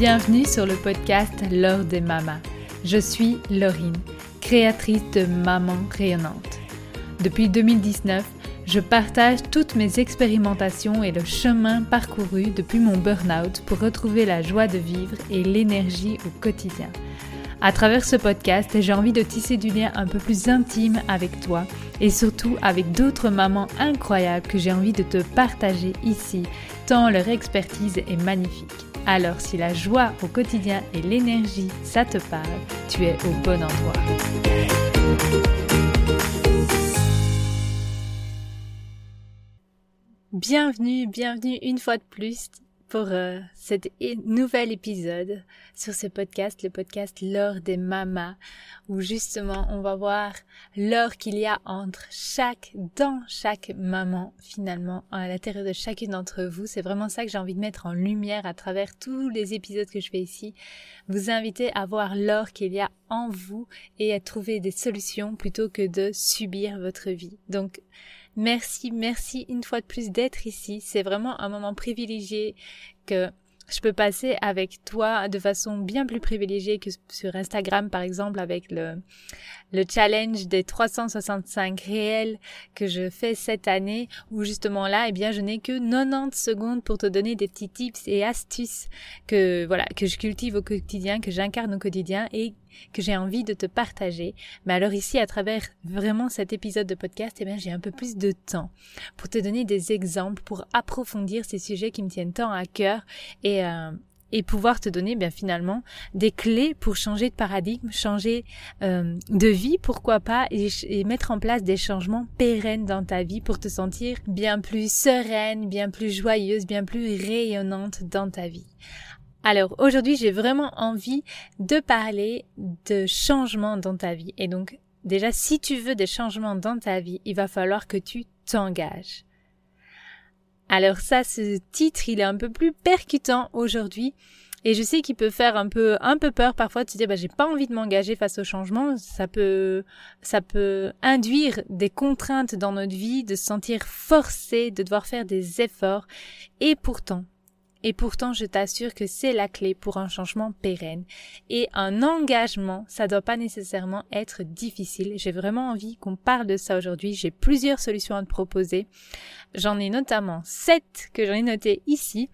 Bienvenue sur le podcast L'heure des mamas. Je suis Laurine, créatrice de Maman rayonnante. Depuis 2019, je partage toutes mes expérimentations et le chemin parcouru depuis mon burn-out pour retrouver la joie de vivre et l'énergie au quotidien. À travers ce podcast, j'ai envie de tisser du lien un peu plus intime avec toi et surtout avec d'autres mamans incroyables que j'ai envie de te partager ici, tant leur expertise est magnifique. Alors si la joie au quotidien et l'énergie, ça te parle, tu es au bon endroit. Bienvenue, bienvenue une fois de plus pour euh, cet nouvel épisode sur ce podcast, le podcast L'heure des mamas, où justement on va voir l'heure qu'il y a entre chaque, dans chaque maman finalement, à l'intérieur de chacune d'entre vous. C'est vraiment ça que j'ai envie de mettre en lumière à travers tous les épisodes que je fais ici. Vous inviter à voir l'heure qu'il y a en vous et à trouver des solutions plutôt que de subir votre vie. Donc, Merci, merci une fois de plus d'être ici. C'est vraiment un moment privilégié que je peux passer avec toi de façon bien plus privilégiée que sur Instagram par exemple avec le le challenge des 365 réels que je fais cette année où justement là eh bien je n'ai que 90 secondes pour te donner des petits tips et astuces que voilà que je cultive au quotidien que j'incarne au quotidien et que j'ai envie de te partager. Mais alors ici, à travers vraiment cet épisode de podcast, eh bien, j'ai un peu plus de temps pour te donner des exemples, pour approfondir ces sujets qui me tiennent tant à cœur et, euh, et pouvoir te donner bien finalement des clés pour changer de paradigme, changer euh, de vie, pourquoi pas, et, et, mettre en place des changements pérennes dans ta vie pour te sentir bien plus sereine, bien plus joyeuse, bien plus rayonnante dans ta vie. Alors aujourd'hui j'ai vraiment envie de parler de changements dans ta vie. Et donc déjà si tu veux des changements dans ta vie, il va falloir que tu t'engages. Alors ça, ce titre, il est un peu plus percutant aujourd'hui. Et je sais qu'il peut faire un peu, un peu peur parfois se dire, bah, j'ai pas envie de m'engager face au changement. Ça peut, ça peut induire des contraintes dans notre vie, de se sentir forcé, de devoir faire des efforts. Et pourtant, et pourtant, je t'assure que c'est la clé pour un changement pérenne. Et un engagement, ça doit pas nécessairement être difficile. J'ai vraiment envie qu'on parle de ça aujourd'hui. J'ai plusieurs solutions à te proposer. J'en ai notamment sept que j'en ai notées ici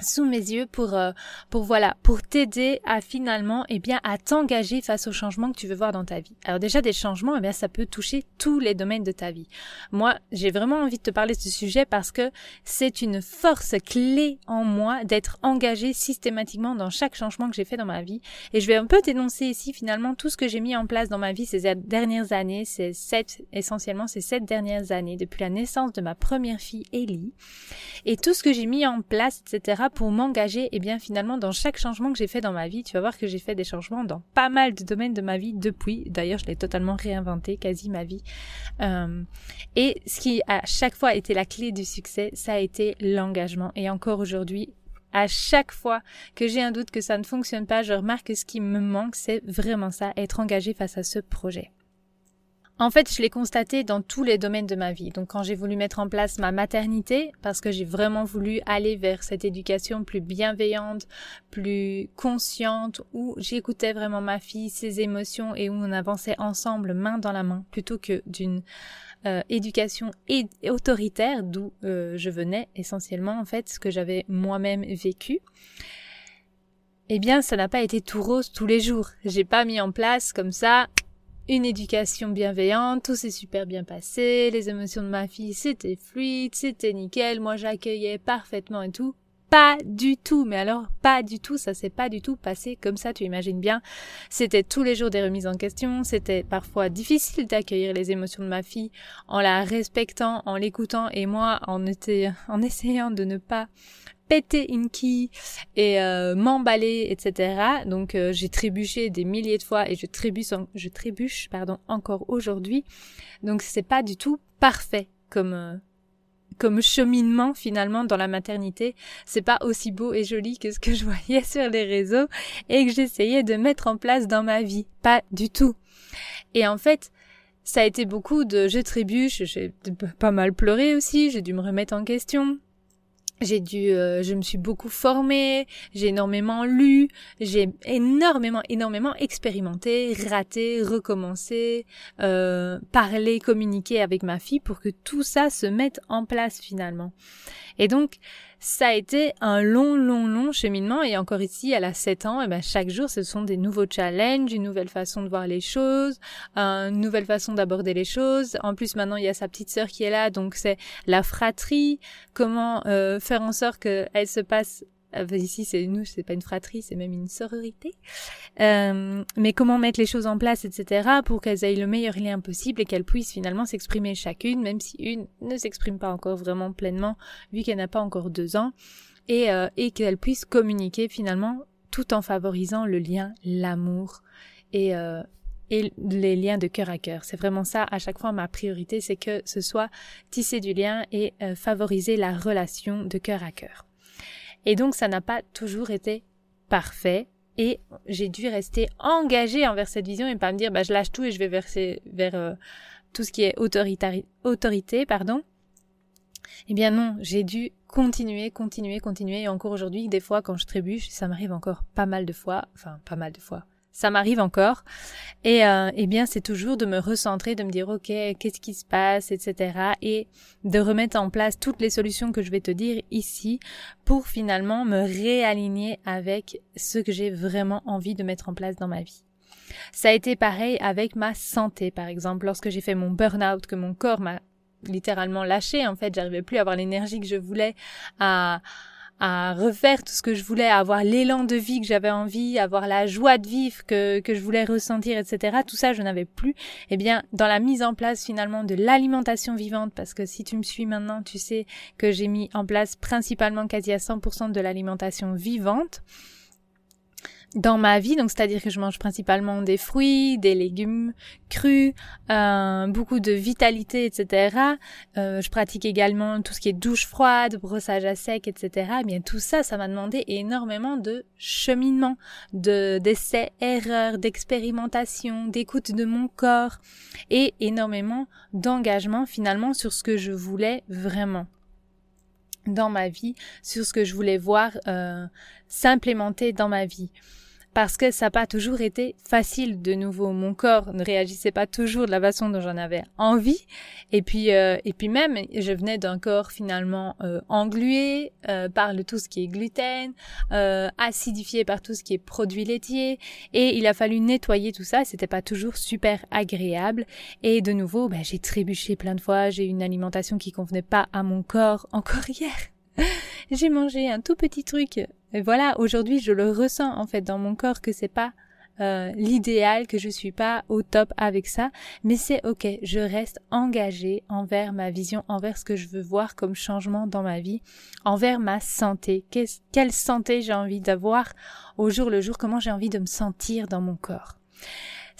sous mes yeux pour euh, pour voilà pour t'aider à finalement eh bien à t'engager face aux changements que tu veux voir dans ta vie. Alors déjà des changements eh bien ça peut toucher tous les domaines de ta vie. Moi, j'ai vraiment envie de te parler de ce sujet parce que c'est une force clé en moi d'être engagée systématiquement dans chaque changement que j'ai fait dans ma vie et je vais un peu t'énoncer ici finalement tout ce que j'ai mis en place dans ma vie ces dernières années, ces sept essentiellement ces sept dernières années depuis la naissance de ma première fille Ellie et tout ce que j'ai mis en place etc pour m'engager, et eh bien finalement dans chaque changement que j'ai fait dans ma vie, tu vas voir que j'ai fait des changements dans pas mal de domaines de ma vie depuis. D'ailleurs, je l'ai totalement réinventé, quasi ma vie. Euh, et ce qui a chaque fois été la clé du succès, ça a été l'engagement. Et encore aujourd'hui, à chaque fois que j'ai un doute que ça ne fonctionne pas, je remarque que ce qui me manque, c'est vraiment ça, être engagé face à ce projet. En fait, je l'ai constaté dans tous les domaines de ma vie. Donc quand j'ai voulu mettre en place ma maternité, parce que j'ai vraiment voulu aller vers cette éducation plus bienveillante, plus consciente, où j'écoutais vraiment ma fille, ses émotions et où on avançait ensemble main dans la main, plutôt que d'une euh, éducation autoritaire, d'où euh, je venais essentiellement en fait, ce que j'avais moi-même vécu eh bien, ça n'a pas été tout rose tous les jours. J'ai pas mis en place comme ça une éducation bienveillante, tout s'est super bien passé, les émotions de ma fille c'était fluide, c'était nickel, moi j'accueillais parfaitement et tout. Pas du tout, mais alors pas du tout, ça s'est pas du tout passé comme ça, tu imagines bien. C'était tous les jours des remises en question, c'était parfois difficile d'accueillir les émotions de ma fille en la respectant, en l'écoutant et moi en, en essayant de ne pas péter une quille et euh, m'emballer, etc. Donc euh, j'ai trébuché des milliers de fois et je trébuche, je trébuche pardon, encore aujourd'hui. Donc c'est pas du tout parfait comme euh, comme cheminement finalement dans la maternité. C'est pas aussi beau et joli que ce que je voyais sur les réseaux et que j'essayais de mettre en place dans ma vie. Pas du tout. Et en fait, ça a été beaucoup de je trébuche, j'ai pas mal pleuré aussi, j'ai dû me remettre en question, j'ai dû, euh, je me suis beaucoup formée, j'ai énormément lu, j'ai énormément, énormément expérimenté, raté, recommencé, euh, parlé, communiqué avec ma fille pour que tout ça se mette en place finalement. Et donc, ça a été un long, long, long cheminement. Et encore ici, elle a 7 ans, et ben chaque jour, ce sont des nouveaux challenges, une nouvelle façon de voir les choses, une nouvelle façon d'aborder les choses. En plus, maintenant, il y a sa petite sœur qui est là, donc c'est la fratrie. Comment euh, faire en sorte qu'elle se passe euh, ici c'est nous c'est pas une fratrie c'est même une sororité euh, mais comment mettre les choses en place etc pour qu'elles aient le meilleur lien possible et qu'elles puissent finalement s'exprimer chacune même si une ne s'exprime pas encore vraiment pleinement vu qu'elle n'a pas encore deux ans et, euh, et qu'elles puissent communiquer finalement tout en favorisant le lien l'amour et euh, et les liens de cœur à cœur. C'est vraiment ça à chaque fois ma priorité, c'est que ce soit tisser du lien et euh, favoriser la relation de cœur à cœur. Et donc ça n'a pas toujours été parfait et j'ai dû rester engagée envers cette vision et pas me dire bah je lâche tout et je vais verser vers euh, tout ce qui est autorité pardon. Eh bien non, j'ai dû continuer, continuer, continuer et encore aujourd'hui des fois quand je trébuche, ça m'arrive encore pas mal de fois, enfin pas mal de fois ça m'arrive encore. Et euh, eh bien, c'est toujours de me recentrer, de me dire ok, qu'est-ce qui se passe, etc. Et de remettre en place toutes les solutions que je vais te dire ici pour finalement me réaligner avec ce que j'ai vraiment envie de mettre en place dans ma vie. Ça a été pareil avec ma santé, par exemple, lorsque j'ai fait mon burn-out, que mon corps m'a littéralement lâché. En fait, j'arrivais plus à avoir l'énergie que je voulais à à refaire tout ce que je voulais, à avoir l'élan de vie que j'avais envie, avoir la joie de vivre que, que je voulais ressentir, etc. Tout ça, je n'avais plus. Eh bien, dans la mise en place finalement de l'alimentation vivante, parce que si tu me suis maintenant, tu sais que j'ai mis en place principalement quasi à 100% de l'alimentation vivante dans ma vie, donc c'est-à-dire que je mange principalement des fruits, des légumes crus, euh, beaucoup de vitalité, etc. Euh, je pratique également tout ce qui est douche froide, brossage à sec, etc. Eh bien tout ça, ça m'a demandé énormément de cheminement, de d'essais, erreurs, d'expérimentation, d'écoute de mon corps et énormément d'engagement finalement sur ce que je voulais vraiment dans ma vie, sur ce que je voulais voir euh, s'implémenter dans ma vie parce que ça n'a pas toujours été facile de nouveau. Mon corps ne réagissait pas toujours de la façon dont j'en avais envie. Et puis, euh, et puis même, je venais d'un corps finalement euh, englué euh, par le, tout ce qui est gluten, euh, acidifié par tout ce qui est produits laitiers. Et il a fallu nettoyer tout ça. C'était pas toujours super agréable. Et de nouveau, ben, j'ai trébuché plein de fois. J'ai une alimentation qui convenait pas à mon corps encore hier. j'ai mangé un tout petit truc et voilà, aujourd'hui, je le ressens en fait dans mon corps que c'est pas euh, l'idéal, que je suis pas au top avec ça, mais c'est ok, je reste engagée envers ma vision, envers ce que je veux voir comme changement dans ma vie, envers ma santé. quelle santé j'ai envie d'avoir au jour le jour, comment j'ai envie de me sentir dans mon corps?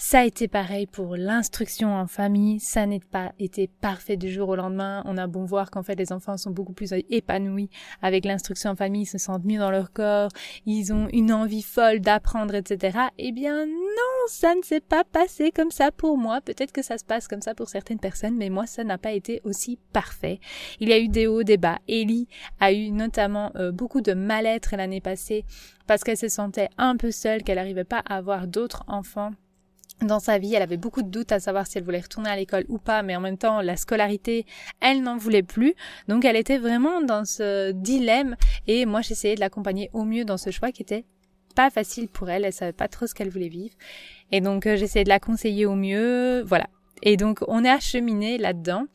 Ça a été pareil pour l'instruction en famille, ça n'est pas été parfait du jour au lendemain. On a bon voir qu'en fait les enfants sont beaucoup plus épanouis avec l'instruction en famille, ils se sentent mieux dans leur corps, ils ont une envie folle d'apprendre, etc. Eh bien non, ça ne s'est pas passé comme ça pour moi. Peut-être que ça se passe comme ça pour certaines personnes, mais moi ça n'a pas été aussi parfait. Il y a eu des hauts, des bas. Ellie a eu notamment euh, beaucoup de mal-être l'année passée parce qu'elle se sentait un peu seule, qu'elle n'arrivait pas à avoir d'autres enfants dans sa vie, elle avait beaucoup de doutes à savoir si elle voulait retourner à l'école ou pas, mais en même temps, la scolarité, elle n'en voulait plus. Donc, elle était vraiment dans ce dilemme et moi, j'essayais de l'accompagner au mieux dans ce choix qui était pas facile pour elle. Elle savait pas trop ce qu'elle voulait vivre. Et donc, euh, j'essayais de la conseiller au mieux. Voilà. Et donc, on est acheminé là-dedans.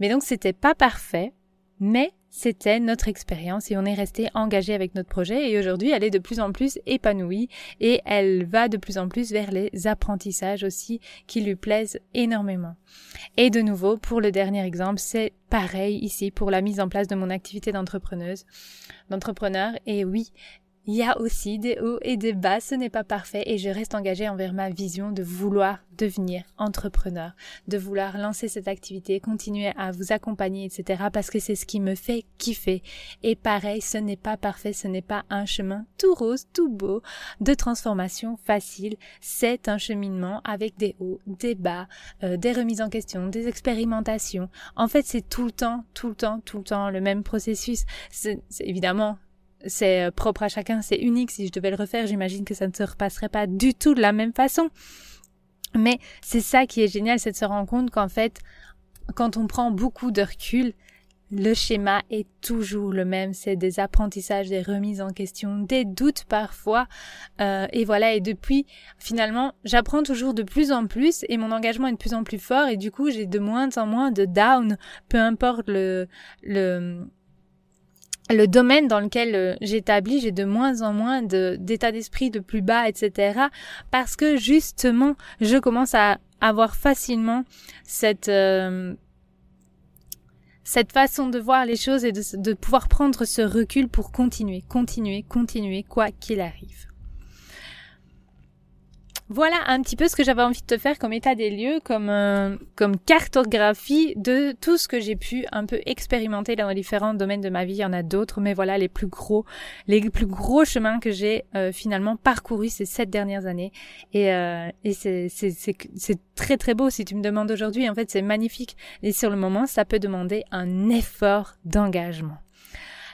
Mais donc, c'était pas parfait, mais c'était notre expérience et on est resté engagé avec notre projet et aujourd'hui elle est de plus en plus épanouie et elle va de plus en plus vers les apprentissages aussi qui lui plaisent énormément. Et de nouveau, pour le dernier exemple, c'est pareil ici pour la mise en place de mon activité d'entrepreneuse, d'entrepreneur et oui, il y a aussi des hauts et des bas, ce n'est pas parfait et je reste engagée envers ma vision de vouloir devenir entrepreneur, de vouloir lancer cette activité, continuer à vous accompagner, etc. parce que c'est ce qui me fait kiffer. Et pareil, ce n'est pas parfait, ce n'est pas un chemin tout rose, tout beau, de transformation facile. C'est un cheminement avec des hauts, des bas, euh, des remises en question, des expérimentations. En fait, c'est tout le temps, tout le temps, tout le temps le même processus. C'est évidemment c'est euh, propre à chacun, c'est unique. Si je devais le refaire, j'imagine que ça ne se repasserait pas du tout de la même façon. Mais c'est ça qui est génial, c'est de se rendre compte qu'en fait, quand on prend beaucoup de recul, le schéma est toujours le même. C'est des apprentissages, des remises en question, des doutes parfois. Euh, et voilà, et depuis, finalement, j'apprends toujours de plus en plus et mon engagement est de plus en plus fort et du coup, j'ai de moins en moins de down, peu importe le, le, le domaine dans lequel euh, j'établis, j'ai de moins en moins d'état d'esprit de plus bas, etc. Parce que justement, je commence à avoir facilement cette euh, cette façon de voir les choses et de, de pouvoir prendre ce recul pour continuer, continuer, continuer, quoi qu'il arrive. Voilà un petit peu ce que j'avais envie de te faire comme état des lieux, comme euh, comme cartographie de tout ce que j'ai pu un peu expérimenter dans les différents domaines de ma vie. Il y en a d'autres, mais voilà les plus gros, les plus gros chemins que j'ai euh, finalement parcourus ces sept dernières années. Et, euh, et c'est c'est très très beau si tu me demandes aujourd'hui. En fait, c'est magnifique. Et sur le moment, ça peut demander un effort d'engagement.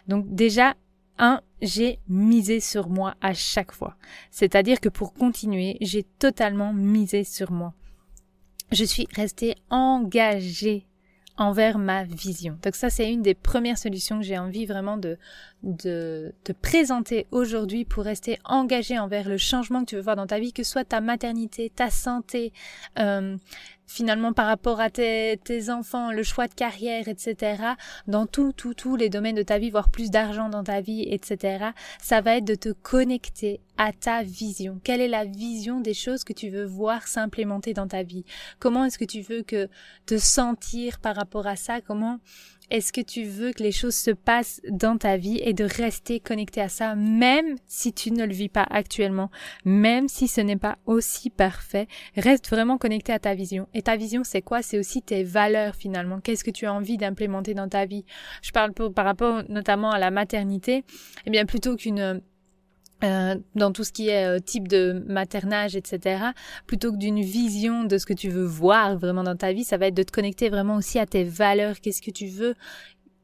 Donc déjà, un, j'ai misé sur moi à chaque fois. C'est-à-dire que pour continuer, j'ai totalement misé sur moi. Je suis restée engagée envers ma vision. Donc ça, c'est une des premières solutions que j'ai envie vraiment de, de te présenter aujourd'hui pour rester engagé envers le changement que tu veux voir dans ta vie, que ce soit ta maternité, ta santé, euh, finalement par rapport à tes, tes, enfants, le choix de carrière, etc. Dans tout, tout, tous les domaines de ta vie, voire plus d'argent dans ta vie, etc. Ça va être de te connecter à ta vision. Quelle est la vision des choses que tu veux voir s'implémenter dans ta vie? Comment est-ce que tu veux que te sentir par rapport à ça? Comment est-ce que tu veux que les choses se passent dans ta vie et de rester connecté à ça, même si tu ne le vis pas actuellement, même si ce n'est pas aussi parfait, reste vraiment connecté à ta vision. Et ta vision, c'est quoi? C'est aussi tes valeurs finalement. Qu'est-ce que tu as envie d'implémenter dans ta vie? Je parle par rapport notamment à la maternité. Eh bien, plutôt qu'une euh, dans tout ce qui est euh, type de maternage, etc., plutôt que d'une vision de ce que tu veux voir vraiment dans ta vie, ça va être de te connecter vraiment aussi à tes valeurs, qu'est-ce que tu veux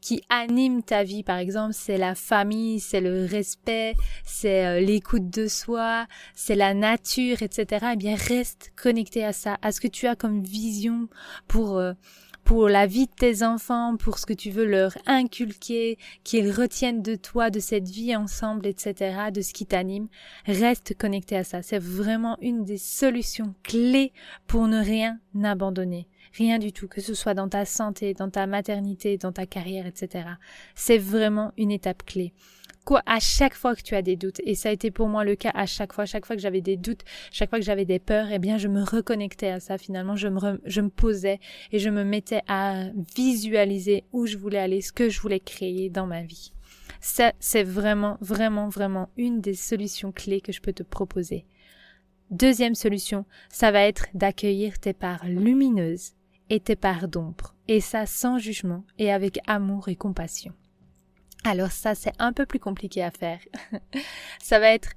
qui anime ta vie, par exemple, c'est la famille, c'est le respect, c'est euh, l'écoute de soi, c'est la nature, etc. Eh bien, reste connecté à ça, à ce que tu as comme vision pour pour la vie de tes enfants, pour ce que tu veux leur inculquer, qu'ils retiennent de toi, de cette vie ensemble, etc., de ce qui t'anime, reste connecté à ça. C'est vraiment une des solutions clés pour ne rien abandonner. Rien du tout, que ce soit dans ta santé, dans ta maternité, dans ta carrière, etc. C'est vraiment une étape clé. Quoi à chaque fois que tu as des doutes et ça a été pour moi le cas à chaque fois chaque fois que j'avais des doutes chaque fois que j'avais des peurs eh bien je me reconnectais à ça finalement je me je me posais et je me mettais à visualiser où je voulais aller ce que je voulais créer dans ma vie. Ça c'est vraiment vraiment vraiment une des solutions clés que je peux te proposer. Deuxième solution ça va être d'accueillir tes parts lumineuses tes parts d'ombre et ça sans jugement et avec amour et compassion. Alors ça, c'est un peu plus compliqué à faire. ça va être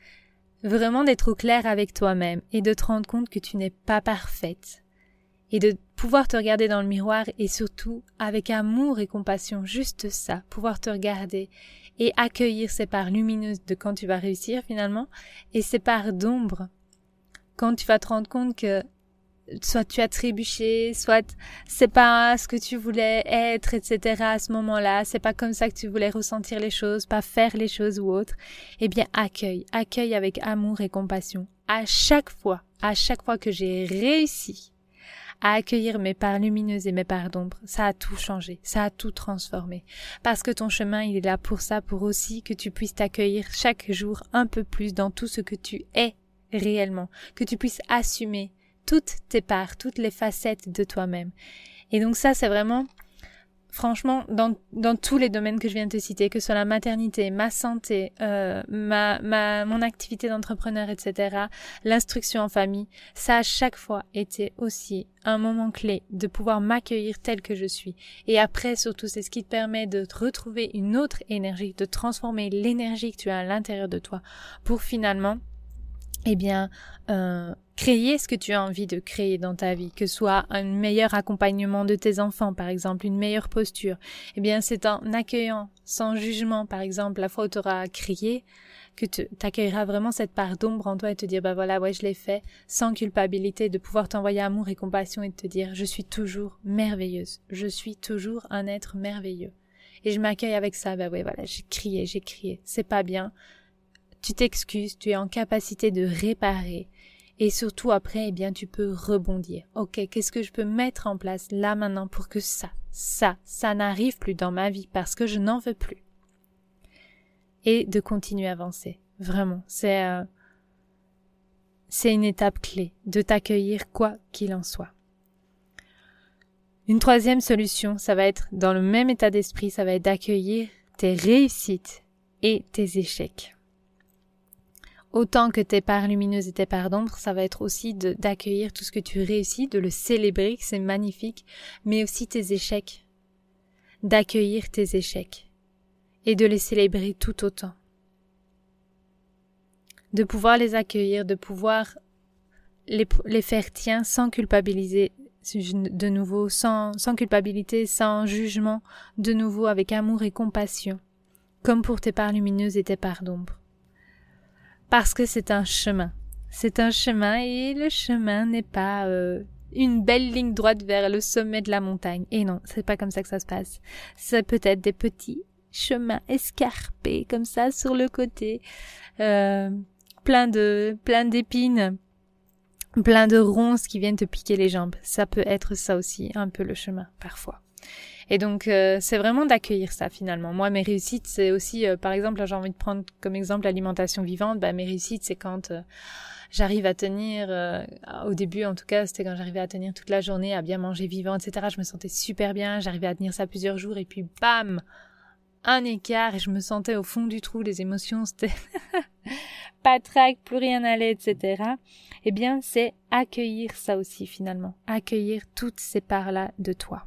vraiment d'être au clair avec toi-même et de te rendre compte que tu n'es pas parfaite. Et de pouvoir te regarder dans le miroir et surtout avec amour et compassion, juste ça, pouvoir te regarder et accueillir ces parts lumineuses de quand tu vas réussir finalement et ces parts d'ombre. Quand tu vas te rendre compte que soit tu as trébuché, soit c'est pas ce que tu voulais être, etc. à ce moment-là, c'est pas comme ça que tu voulais ressentir les choses, pas faire les choses ou autre, eh bien accueille, accueille avec amour et compassion. À chaque fois, à chaque fois que j'ai réussi à accueillir mes parts lumineuses et mes parts d'ombre, ça a tout changé, ça a tout transformé. Parce que ton chemin, il est là pour ça, pour aussi que tu puisses t'accueillir chaque jour un peu plus dans tout ce que tu es réellement, que tu puisses assumer toutes tes parts, toutes les facettes de toi-même. Et donc ça, c'est vraiment franchement, dans, dans tous les domaines que je viens de te citer, que ce soit la maternité, ma santé, euh, ma, ma, mon activité d'entrepreneur, etc., l'instruction en famille, ça a chaque fois été aussi un moment clé de pouvoir m'accueillir tel que je suis. Et après, surtout, c'est ce qui te permet de retrouver une autre énergie, de transformer l'énergie que tu as à l'intérieur de toi pour finalement eh bien, euh, créer ce que tu as envie de créer dans ta vie, que ce soit un meilleur accompagnement de tes enfants, par exemple, une meilleure posture. Eh bien, c'est en accueillant sans jugement, par exemple, la fois où tu auras crié, que tu accueilleras vraiment cette part d'ombre en toi et te dire, bah voilà, ouais, je l'ai fait, sans culpabilité, de pouvoir t'envoyer amour et compassion et de te dire, je suis toujours merveilleuse, je suis toujours un être merveilleux. Et je m'accueille avec ça, bah ouais, voilà, j'ai crié, j'ai crié, c'est pas bien, tu t'excuses, tu es en capacité de réparer. Et surtout après, eh bien, tu peux rebondir. Ok, qu'est-ce que je peux mettre en place là maintenant pour que ça, ça, ça n'arrive plus dans ma vie parce que je n'en veux plus? Et de continuer à avancer. Vraiment, c'est euh, c'est une étape clé de t'accueillir quoi qu'il en soit. Une troisième solution, ça va être dans le même état d'esprit, ça va être d'accueillir tes réussites et tes échecs autant que tes parts lumineuses et tes parts d'ombre, ça va être aussi d'accueillir tout ce que tu réussis, de le célébrer, c'est magnifique, mais aussi tes échecs, d'accueillir tes échecs. Et de les célébrer tout autant. De pouvoir les accueillir, de pouvoir les, les faire tiens sans culpabiliser de nouveau, sans, sans culpabilité, sans jugement, de nouveau avec amour et compassion, comme pour tes parts lumineuses et tes parts d'ombre parce que c'est un chemin. C'est un chemin et le chemin n'est pas euh, une belle ligne droite vers le sommet de la montagne. Et non, c'est pas comme ça que ça se passe. C'est peut-être des petits chemins escarpés comme ça sur le côté, euh, plein de plein d'épines, plein de ronces qui viennent te piquer les jambes. Ça peut être ça aussi, un peu le chemin parfois. Et donc, euh, c'est vraiment d'accueillir ça finalement. Moi, mes réussites, c'est aussi, euh, par exemple, j'ai envie de prendre comme exemple l'alimentation vivante. Bah, mes réussites, c'est quand euh, j'arrive à tenir, au début en tout cas, c'était quand j'arrivais à tenir toute la journée, à bien manger vivant, etc. Je me sentais super bien, j'arrivais à tenir ça plusieurs jours et puis bam, un écart et je me sentais au fond du trou, les émotions, c'était pas trac, plus rien n'allait, etc. Eh bien, c'est accueillir ça aussi finalement, accueillir toutes ces parts-là de toi.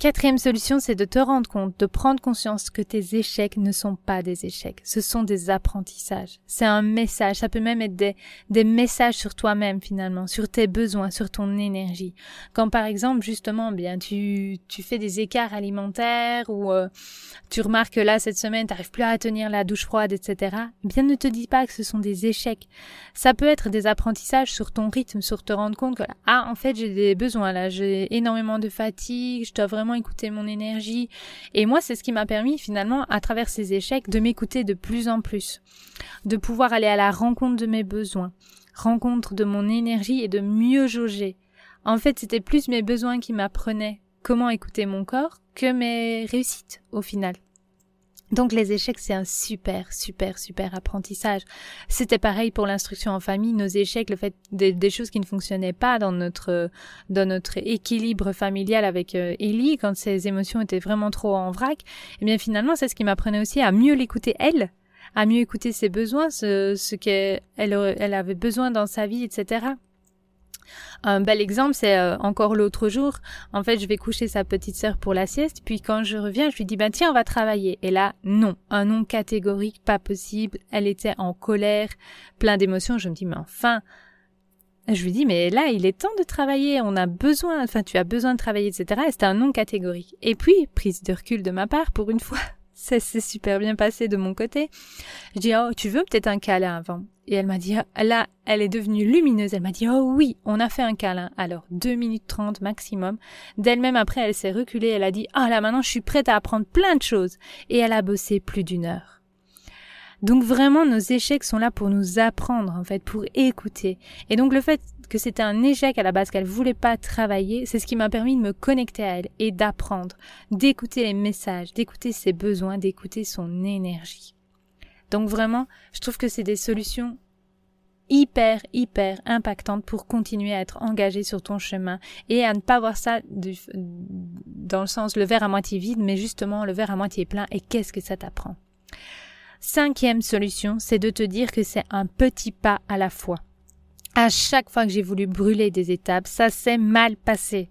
Quatrième solution, c'est de te rendre compte, de prendre conscience que tes échecs ne sont pas des échecs, ce sont des apprentissages. C'est un message, ça peut même être des, des messages sur toi-même finalement, sur tes besoins, sur ton énergie. Quand par exemple justement, bien tu, tu fais des écarts alimentaires ou euh, tu remarques que là cette semaine t'arrives plus à tenir la douche froide, etc. Bien ne te dis pas que ce sont des échecs. Ça peut être des apprentissages sur ton rythme, sur te rendre compte que ah en fait j'ai des besoins là, j'ai énormément de fatigue, je dois vraiment écouter mon énergie. Et moi, c'est ce qui m'a permis finalement, à travers ces échecs, de m'écouter de plus en plus, de pouvoir aller à la rencontre de mes besoins, rencontre de mon énergie et de mieux jauger. En fait, c'était plus mes besoins qui m'apprenaient comment écouter mon corps que mes réussites au final. Donc les échecs, c'est un super, super, super apprentissage. C'était pareil pour l'instruction en famille, nos échecs, le fait des, choses qui ne fonctionnaient pas dans notre dans notre équilibre familial avec euh, Ellie, quand ses émotions étaient vraiment trop en vrac. Eh bien finalement, c'est ce qui m'apprenait aussi à mieux l'écouter elle, à mieux écouter ses besoins, ce, ce qu'elle elle avait besoin dans sa vie, etc. Un bel exemple, c'est euh, encore l'autre jour. En fait, je vais coucher sa petite sœur pour la sieste, puis quand je reviens, je lui dis bah tiens, on va travailler. Et là, non, un non catégorique, pas possible. Elle était en colère, plein d'émotions. Je me dis mais enfin. Je lui dis mais là il est temps de travailler, on a besoin, enfin tu as besoin de travailler, etc. Et c'était un non catégorique. Et puis prise de recul de ma part pour une fois, ça s'est super bien passé de mon côté. Je dis, oh, tu veux peut-être un câlin avant? Et elle m'a dit, là, elle est devenue lumineuse. Elle m'a dit, oh oui, on a fait un câlin. Alors, deux minutes trente maximum. D'elle-même, après, elle s'est reculée. Elle a dit, ah là, maintenant, je suis prête à apprendre plein de choses. Et elle a bossé plus d'une heure. Donc vraiment, nos échecs sont là pour nous apprendre, en fait, pour écouter. Et donc le fait que c'était un échec à la base, qu'elle voulait pas travailler, c'est ce qui m'a permis de me connecter à elle et d'apprendre, d'écouter les messages, d'écouter ses besoins, d'écouter son énergie. Donc vraiment, je trouve que c'est des solutions hyper, hyper impactante pour continuer à être engagé sur ton chemin et à ne pas voir ça dans le sens le verre à moitié vide, mais justement le verre à moitié plein et qu'est-ce que ça t'apprend? Cinquième solution, c'est de te dire que c'est un petit pas à la fois. À chaque fois que j'ai voulu brûler des étapes, ça s'est mal passé.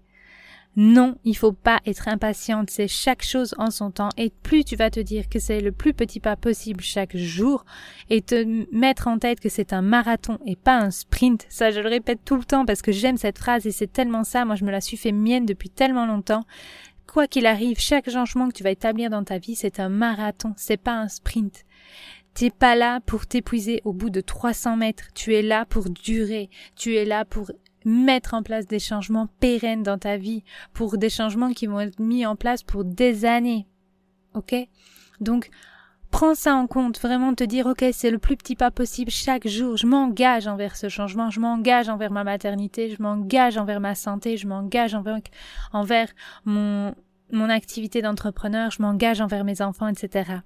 Non, il faut pas être impatiente, c'est chaque chose en son temps et plus tu vas te dire que c'est le plus petit pas possible chaque jour et te mettre en tête que c'est un marathon et pas un sprint, ça je le répète tout le temps parce que j'aime cette phrase et c'est tellement ça, moi je me la suis fait mienne depuis tellement longtemps. Quoi qu'il arrive, chaque changement que tu vas établir dans ta vie, c'est un marathon, c'est pas un sprint. T'es pas là pour t'épuiser au bout de 300 mètres, tu es là pour durer, tu es là pour mettre en place des changements pérennes dans ta vie, pour des changements qui vont être mis en place pour des années. Ok? Donc, prends ça en compte, vraiment te dire, ok, c'est le plus petit pas possible chaque jour, je m'engage envers ce changement, je m'engage envers ma maternité, je m'engage envers ma santé, je m'engage envers, mon, mon activité d'entrepreneur, je m'engage envers mes enfants, etc.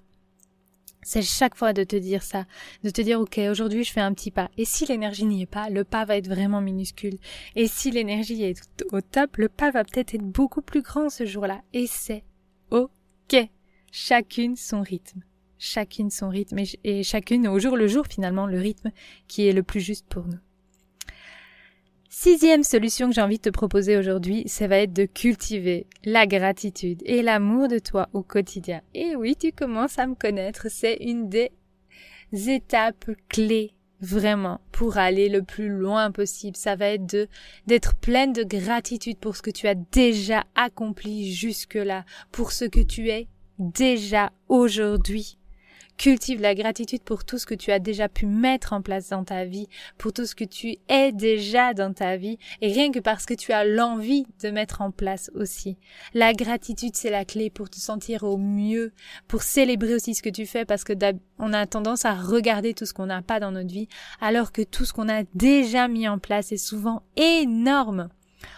C'est chaque fois de te dire ça, de te dire ok aujourd'hui je fais un petit pas. Et si l'énergie n'y est pas, le pas va être vraiment minuscule. Et si l'énergie est au top, le pas va peut-être être beaucoup plus grand ce jour-là. Et c'est ok. Chacune son rythme. Chacune son rythme et, et chacune au jour le jour finalement le rythme qui est le plus juste pour nous. Sixième solution que j'ai envie de te proposer aujourd'hui, ça va être de cultiver la gratitude et l'amour de toi au quotidien. Et oui, tu commences à me connaître, c'est une des étapes clés vraiment pour aller le plus loin possible. Ça va être d'être pleine de gratitude pour ce que tu as déjà accompli jusque-là, pour ce que tu es déjà aujourd'hui. Cultive la gratitude pour tout ce que tu as déjà pu mettre en place dans ta vie, pour tout ce que tu es déjà dans ta vie, et rien que parce que tu as l'envie de mettre en place aussi. La gratitude, c'est la clé pour te sentir au mieux, pour célébrer aussi ce que tu fais, parce que on a tendance à regarder tout ce qu'on n'a pas dans notre vie, alors que tout ce qu'on a déjà mis en place est souvent énorme.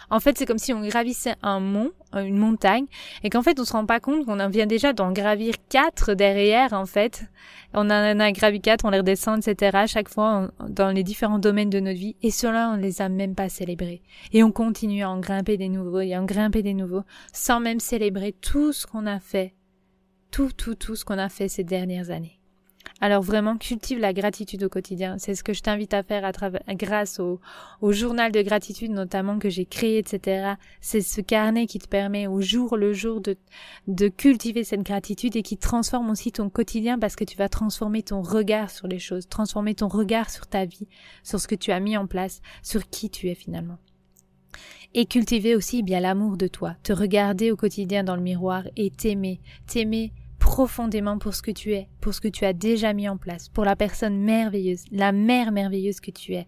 En fait, c'est comme si on gravissait un mont, euh, une montagne, et qu'en fait, on se rend pas compte qu'on en vient déjà d'en gravir quatre derrière, en fait. On en a gravi quatre, on les redescend, etc. chaque fois dans les différents domaines de notre vie, et cela, on les a même pas célébrés. Et on continue à en grimper des nouveaux et à en grimper des nouveaux, sans même célébrer tout ce qu'on a fait, tout, tout, tout ce qu'on a fait ces dernières années. Alors vraiment, cultive la gratitude au quotidien. C'est ce que je t'invite à faire à grâce au, au journal de gratitude notamment que j'ai créé, etc. C'est ce carnet qui te permet au jour le jour de, de cultiver cette gratitude et qui transforme aussi ton quotidien parce que tu vas transformer ton regard sur les choses, transformer ton regard sur ta vie, sur ce que tu as mis en place, sur qui tu es finalement et cultiver aussi bien l'amour de toi, te regarder au quotidien dans le miroir et t'aimer, t'aimer profondément pour ce que tu es, pour ce que tu as déjà mis en place, pour la personne merveilleuse, la mère merveilleuse que tu es,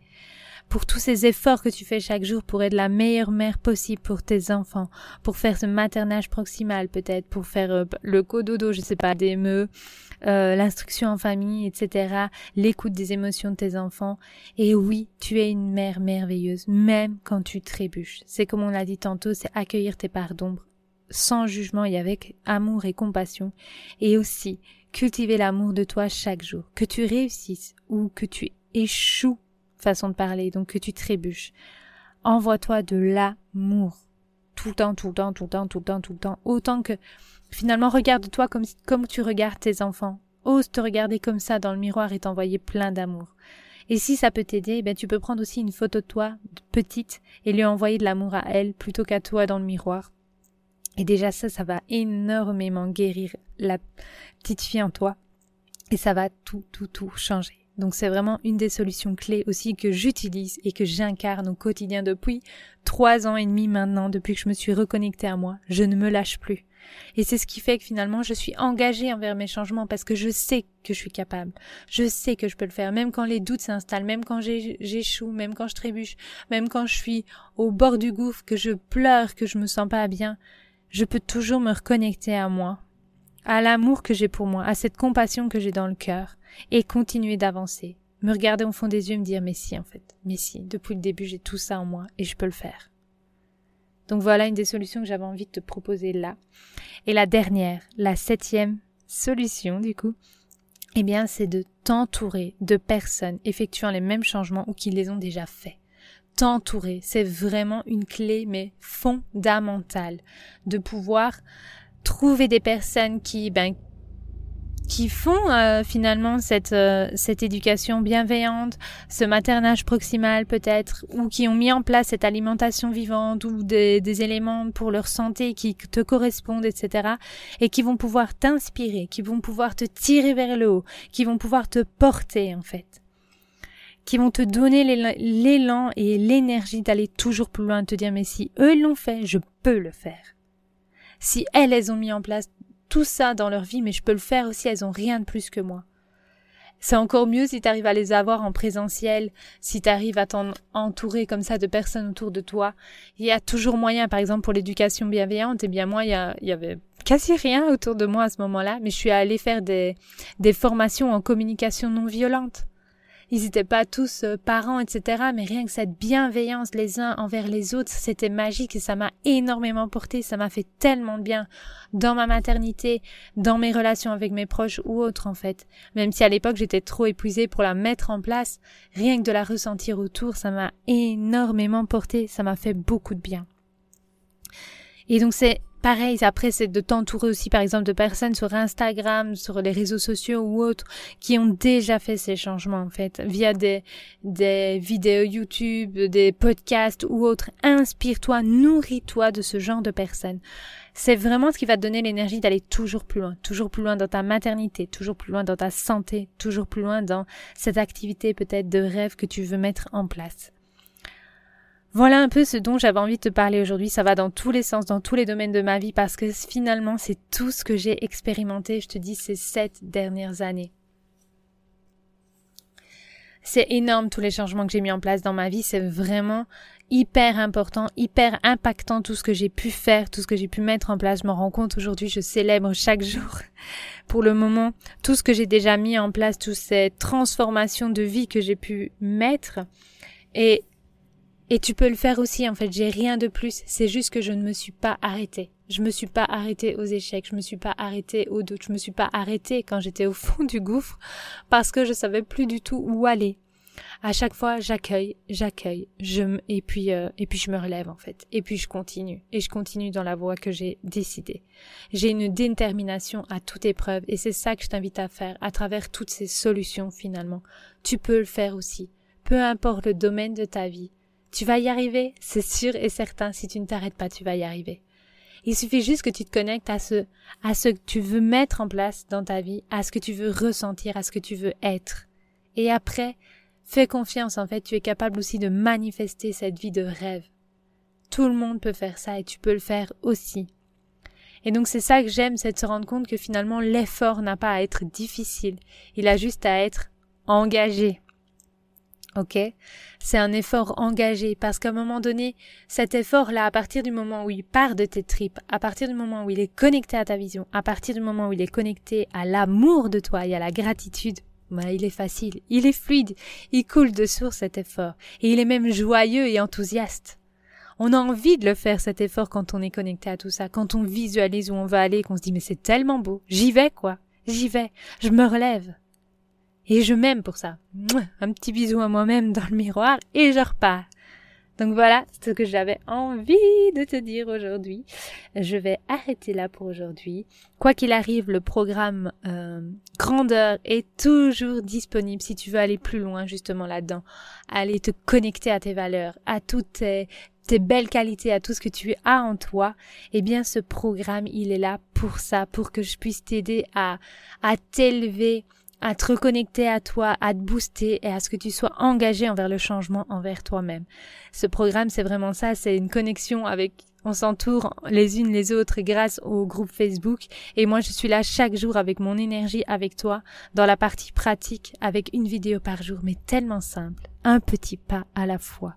pour tous ces efforts que tu fais chaque jour pour être la meilleure mère possible pour tes enfants, pour faire ce maternage proximal peut-être, pour faire euh, le cododo, je sais pas, des euh, l'instruction en famille, etc., l'écoute des émotions de tes enfants. Et oui, tu es une mère merveilleuse, même quand tu trébuches. C'est comme on l'a dit tantôt, c'est accueillir tes parts d'ombre sans jugement et avec amour et compassion, et aussi cultiver l'amour de toi chaque jour, que tu réussisses ou que tu échoues, façon de parler, donc que tu trébuches. Envoie-toi de l'amour, tout le temps, tout le temps, tout le temps, tout le temps, tout le temps, autant que finalement regarde-toi comme, comme tu regardes tes enfants. Ose te regarder comme ça dans le miroir et t'envoyer plein d'amour. Et si ça peut t'aider, ben tu peux prendre aussi une photo de toi petite et lui envoyer de l'amour à elle plutôt qu'à toi dans le miroir. Et déjà ça, ça va énormément guérir la petite fille en toi. Et ça va tout, tout, tout changer. Donc c'est vraiment une des solutions clés aussi que j'utilise et que j'incarne au quotidien depuis trois ans et demi maintenant, depuis que je me suis reconnectée à moi. Je ne me lâche plus. Et c'est ce qui fait que finalement je suis engagée envers mes changements parce que je sais que je suis capable. Je sais que je peux le faire, même quand les doutes s'installent, même quand j'échoue, même quand je trébuche, même quand je suis au bord du gouffre, que je pleure, que je me sens pas bien je peux toujours me reconnecter à moi, à l'amour que j'ai pour moi, à cette compassion que j'ai dans le cœur, et continuer d'avancer, me regarder au fond des yeux et me dire mais si en fait, mais si, depuis le début j'ai tout ça en moi et je peux le faire. Donc voilà une des solutions que j'avais envie de te proposer là. Et la dernière, la septième solution du coup, eh bien, c'est de t'entourer de personnes effectuant les mêmes changements ou qui les ont déjà faits. T'entourer, c'est vraiment une clé, mais fondamentale, de pouvoir trouver des personnes qui, ben, qui font euh, finalement cette euh, cette éducation bienveillante, ce maternage proximal peut-être, ou qui ont mis en place cette alimentation vivante ou des, des éléments pour leur santé qui te correspondent, etc. Et qui vont pouvoir t'inspirer, qui vont pouvoir te tirer vers le haut, qui vont pouvoir te porter en fait qui vont te donner l'élan et l'énergie d'aller toujours plus loin, de te dire mais si eux l'ont fait, je peux le faire. Si elles, elles ont mis en place tout ça dans leur vie, mais je peux le faire aussi, elles ont rien de plus que moi. C'est encore mieux si tu arrives à les avoir en présentiel, si tu arrives à t'entourer comme ça de personnes autour de toi. Il y a toujours moyen, par exemple pour l'éducation bienveillante, eh bien moi, il y, avait quasi rien autour de moi à ce moment-là, mais je suis allée faire des, des formations en communication non violente ils n'étaient pas tous euh, parents, etc. Mais rien que cette bienveillance les uns envers les autres, c'était magique et ça m'a énormément porté. Ça m'a fait tellement de bien dans ma maternité, dans mes relations avec mes proches ou autres, en fait. Même si à l'époque j'étais trop épuisée pour la mettre en place, rien que de la ressentir autour, ça m'a énormément porté. Ça m'a fait beaucoup de bien. Et donc c'est Pareil, après, c'est de t'entourer aussi, par exemple, de personnes sur Instagram, sur les réseaux sociaux ou autres, qui ont déjà fait ces changements, en fait, via des, des vidéos YouTube, des podcasts ou autres. Inspire-toi, nourris-toi de ce genre de personnes. C'est vraiment ce qui va te donner l'énergie d'aller toujours plus loin, toujours plus loin dans ta maternité, toujours plus loin dans ta santé, toujours plus loin dans cette activité peut-être de rêve que tu veux mettre en place. Voilà un peu ce dont j'avais envie de te parler aujourd'hui. Ça va dans tous les sens, dans tous les domaines de ma vie, parce que finalement, c'est tout ce que j'ai expérimenté, je te dis, ces sept dernières années. C'est énorme tous les changements que j'ai mis en place dans ma vie. C'est vraiment hyper important, hyper impactant tout ce que j'ai pu faire, tout ce que j'ai pu mettre en place. Je m'en rends compte aujourd'hui, je célèbre chaque jour pour le moment tout ce que j'ai déjà mis en place, toutes ces transformations de vie que j'ai pu mettre. Et et tu peux le faire aussi, en fait, j'ai rien de plus, c'est juste que je ne me suis pas arrêtée. Je me suis pas arrêtée aux échecs, je me suis pas arrêtée aux doutes, je me suis pas arrêtée quand j'étais au fond du gouffre parce que je savais plus du tout où aller. À chaque fois, j'accueille, j'accueille, je et puis euh, et puis je me relève en fait, et puis je continue et je continue dans la voie que j'ai décidée. J'ai une détermination à toute épreuve et c'est ça que je t'invite à faire à travers toutes ces solutions finalement. Tu peux le faire aussi, peu importe le domaine de ta vie. Tu vas y arriver, c'est sûr et certain, si tu ne t'arrêtes pas, tu vas y arriver. Il suffit juste que tu te connectes à ce, à ce que tu veux mettre en place dans ta vie, à ce que tu veux ressentir, à ce que tu veux être. Et après, fais confiance, en fait, tu es capable aussi de manifester cette vie de rêve. Tout le monde peut faire ça et tu peux le faire aussi. Et donc c'est ça que j'aime, c'est de se rendre compte que finalement l'effort n'a pas à être difficile, il a juste à être engagé. Ok? C'est un effort engagé parce qu'à un moment donné, cet effort-là, à partir du moment où il part de tes tripes, à partir du moment où il est connecté à ta vision, à partir du moment où il est connecté à l'amour de toi et à la gratitude, bah, il est facile, il est fluide, il coule de source cet effort et il est même joyeux et enthousiaste. On a envie de le faire cet effort quand on est connecté à tout ça, quand on visualise où on va aller, qu'on se dit mais c'est tellement beau, j'y vais quoi, j'y vais, je me relève. Et je m'aime pour ça. Un petit bisou à moi-même dans le miroir et je repars. Donc voilà ce que j'avais envie de te dire aujourd'hui. Je vais arrêter là pour aujourd'hui. Quoi qu'il arrive, le programme euh, Grandeur est toujours disponible si tu veux aller plus loin justement là-dedans. Aller te connecter à tes valeurs, à toutes tes, tes belles qualités, à tout ce que tu as en toi. Eh bien ce programme, il est là pour ça, pour que je puisse t'aider à, à t'élever à te reconnecter à toi, à te booster et à ce que tu sois engagé envers le changement envers toi-même. Ce programme, c'est vraiment ça, c'est une connexion avec on s'entoure les unes les autres grâce au groupe Facebook. Et moi je suis là chaque jour avec mon énergie avec toi dans la partie pratique avec une vidéo par jour mais tellement simple, un petit pas à la fois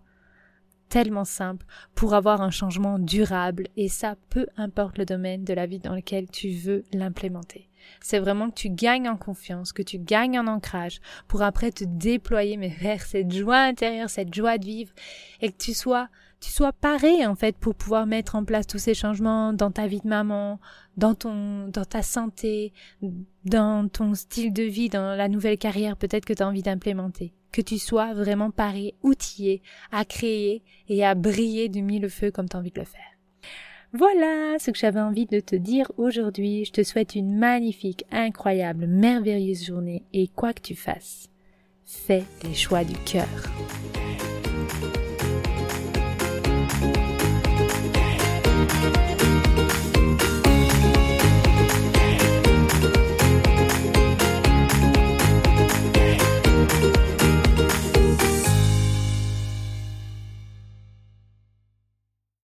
tellement simple pour avoir un changement durable et ça peu importe le domaine de la vie dans lequel tu veux l'implémenter. C'est vraiment que tu gagnes en confiance, que tu gagnes en ancrage pour après te déployer mais vers cette joie intérieure, cette joie de vivre et que tu sois tu sois paré en fait pour pouvoir mettre en place tous ces changements dans ta vie de maman, dans ton dans ta santé, dans ton style de vie, dans la nouvelle carrière peut-être que tu as envie d'implémenter. Que tu sois vraiment paré, outillé à créer et à briller du mille feu comme tu as envie de le faire. Voilà ce que j'avais envie de te dire aujourd'hui. Je te souhaite une magnifique, incroyable, merveilleuse journée et quoi que tu fasses, fais les choix du cœur.